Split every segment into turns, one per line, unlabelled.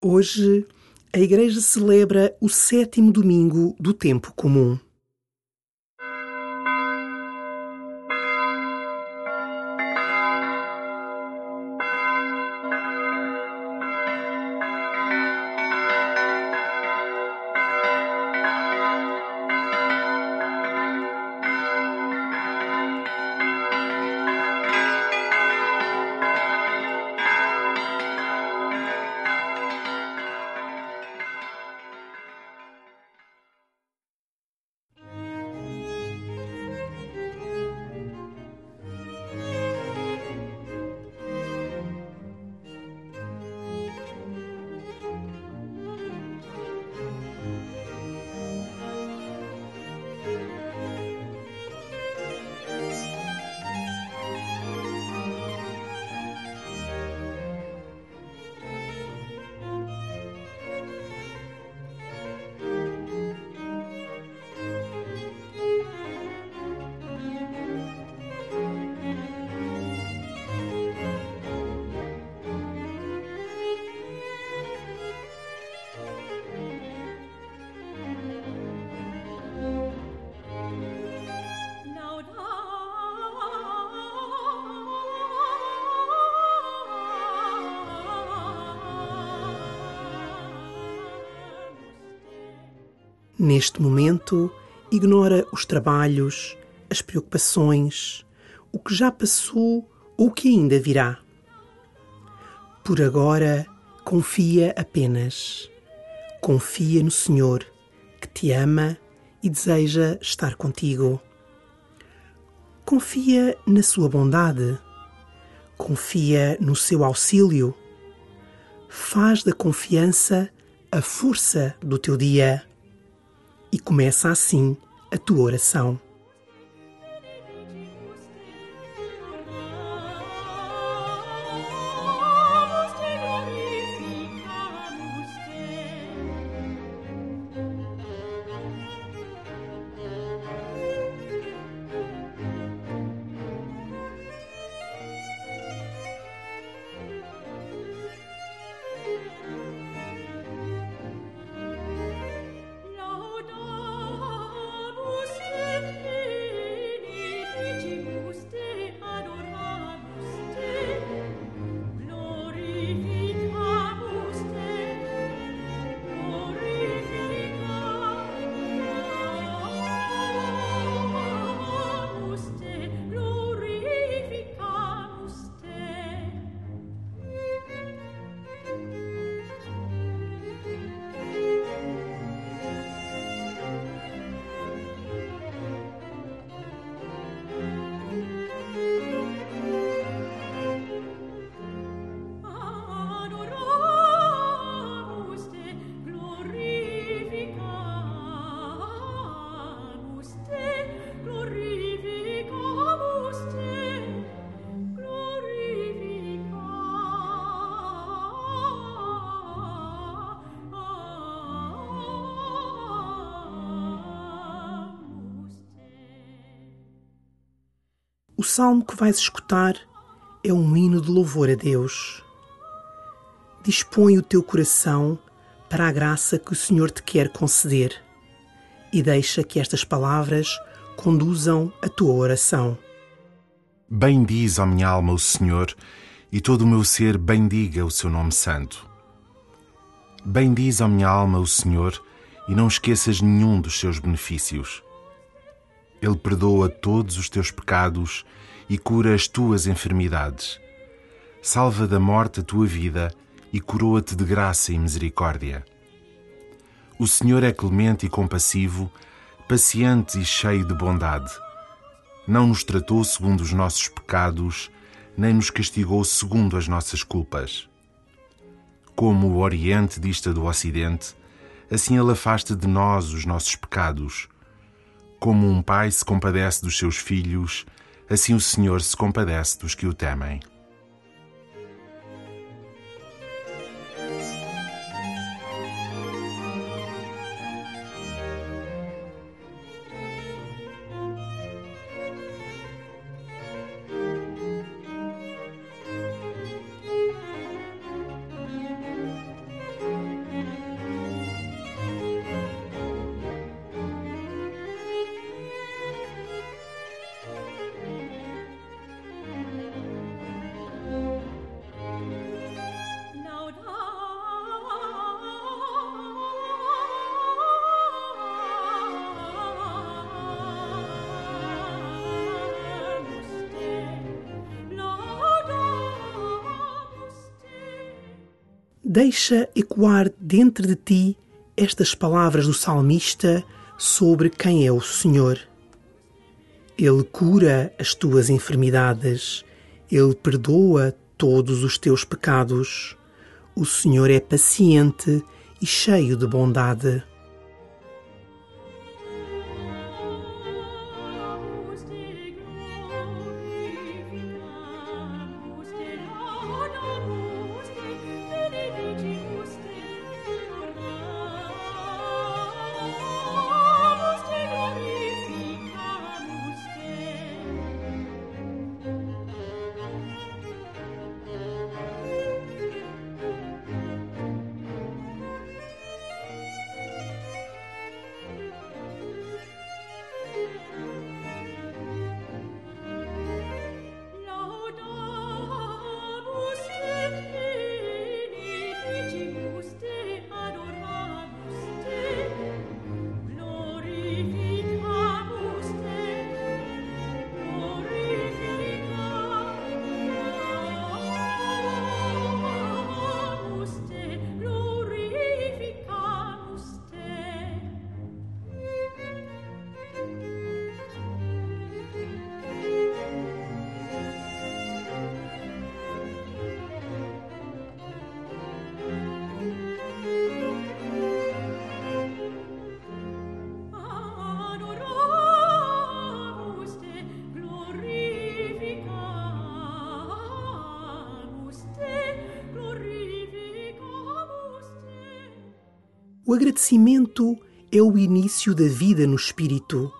Hoje, a Igreja celebra o sétimo domingo do tempo comum. Neste momento, ignora os trabalhos, as preocupações, o que já passou ou o que ainda virá. Por agora, confia apenas. Confia no Senhor, que te ama e deseja estar contigo. Confia na sua bondade. Confia no seu auxílio. Faz da confiança a força do teu dia e começa assim a tua oração. O salmo que vais escutar é um hino de louvor a Deus. Dispõe o teu coração para a graça que o Senhor te quer conceder e deixa que estas palavras conduzam a tua oração.
Bendiz, ó minha alma, o Senhor, e todo o meu ser bendiga o seu nome santo. Bendiz, ó minha alma, o Senhor, e não esqueças nenhum dos seus benefícios. Ele perdoa todos os teus pecados e cura as tuas enfermidades. Salva da morte a tua vida e coroa-te de graça e misericórdia. O Senhor é clemente e compassivo, paciente e cheio de bondade. Não nos tratou segundo os nossos pecados, nem nos castigou segundo as nossas culpas. Como o Oriente dista do Ocidente, assim ele afasta de nós os nossos pecados como um pai se compadece dos seus filhos, assim o Senhor se compadece dos que o temem.
Deixa ecoar dentro de ti estas palavras do salmista sobre quem é o Senhor. Ele cura as tuas enfermidades, ele perdoa todos os teus pecados. O Senhor é paciente e cheio de bondade. Agradecimento é o início da vida no espírito.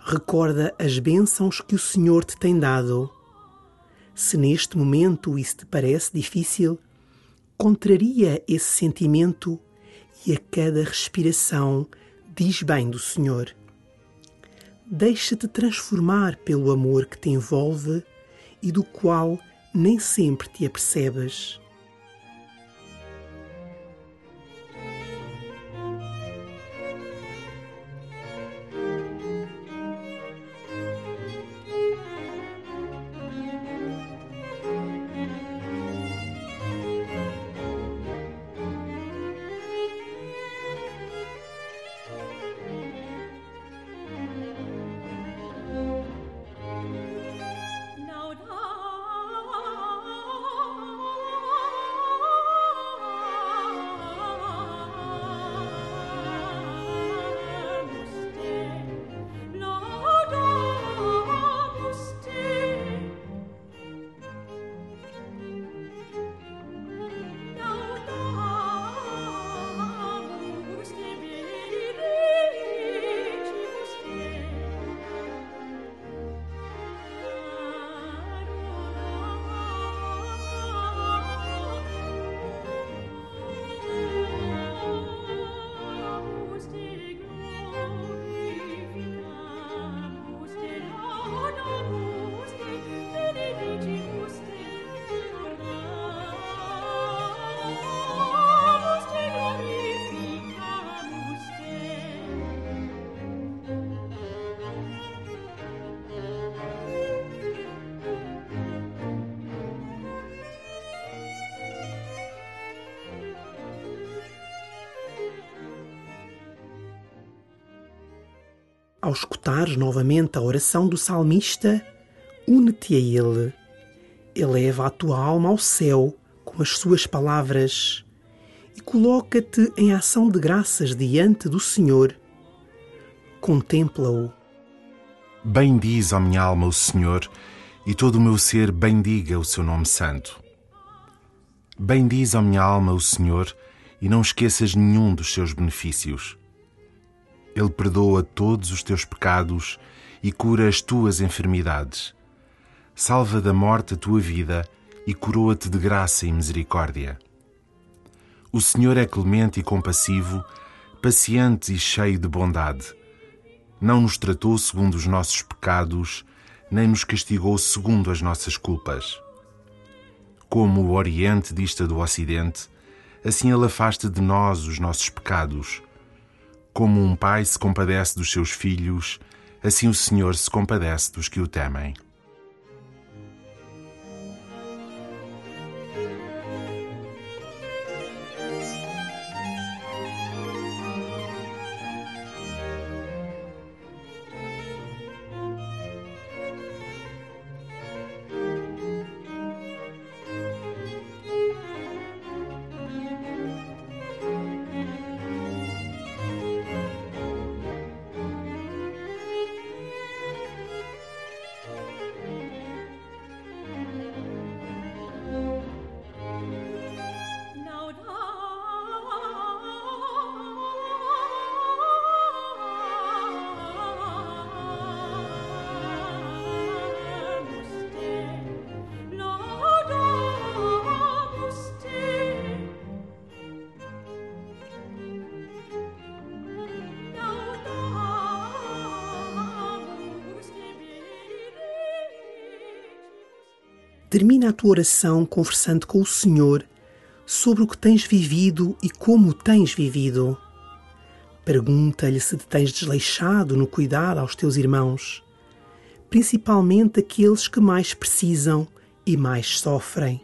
Recorda as bênçãos que o Senhor te tem dado. Se neste momento isso te parece difícil, contraria esse sentimento e a cada respiração diz bem do Senhor. Deixa-te transformar pelo amor que te envolve e do qual nem sempre te apercebes. Ao escutares novamente a oração do salmista, une-te a ele. Eleva a tua alma ao céu com as suas palavras e coloca-te em ação de graças diante do Senhor. Contempla-o.
Bendiz, a minha alma, o Senhor, e todo o meu ser bendiga o seu nome santo. Bendiz, a minha alma, o Senhor, e não esqueças nenhum dos seus benefícios. Ele perdoa todos os teus pecados e cura as tuas enfermidades. Salva da morte a tua vida e coroa-te de graça e misericórdia. O Senhor é clemente e compassivo, paciente e cheio de bondade. Não nos tratou segundo os nossos pecados, nem nos castigou segundo as nossas culpas. Como o Oriente dista do Ocidente, assim ele afasta de nós os nossos pecados como um pai se compadece dos seus filhos, assim o Senhor se compadece dos que o temem.
Termina a tua oração conversando com o Senhor sobre o que tens vivido e como tens vivido. Pergunta-lhe se te tens desleixado no cuidar aos teus irmãos, principalmente aqueles que mais precisam e mais sofrem.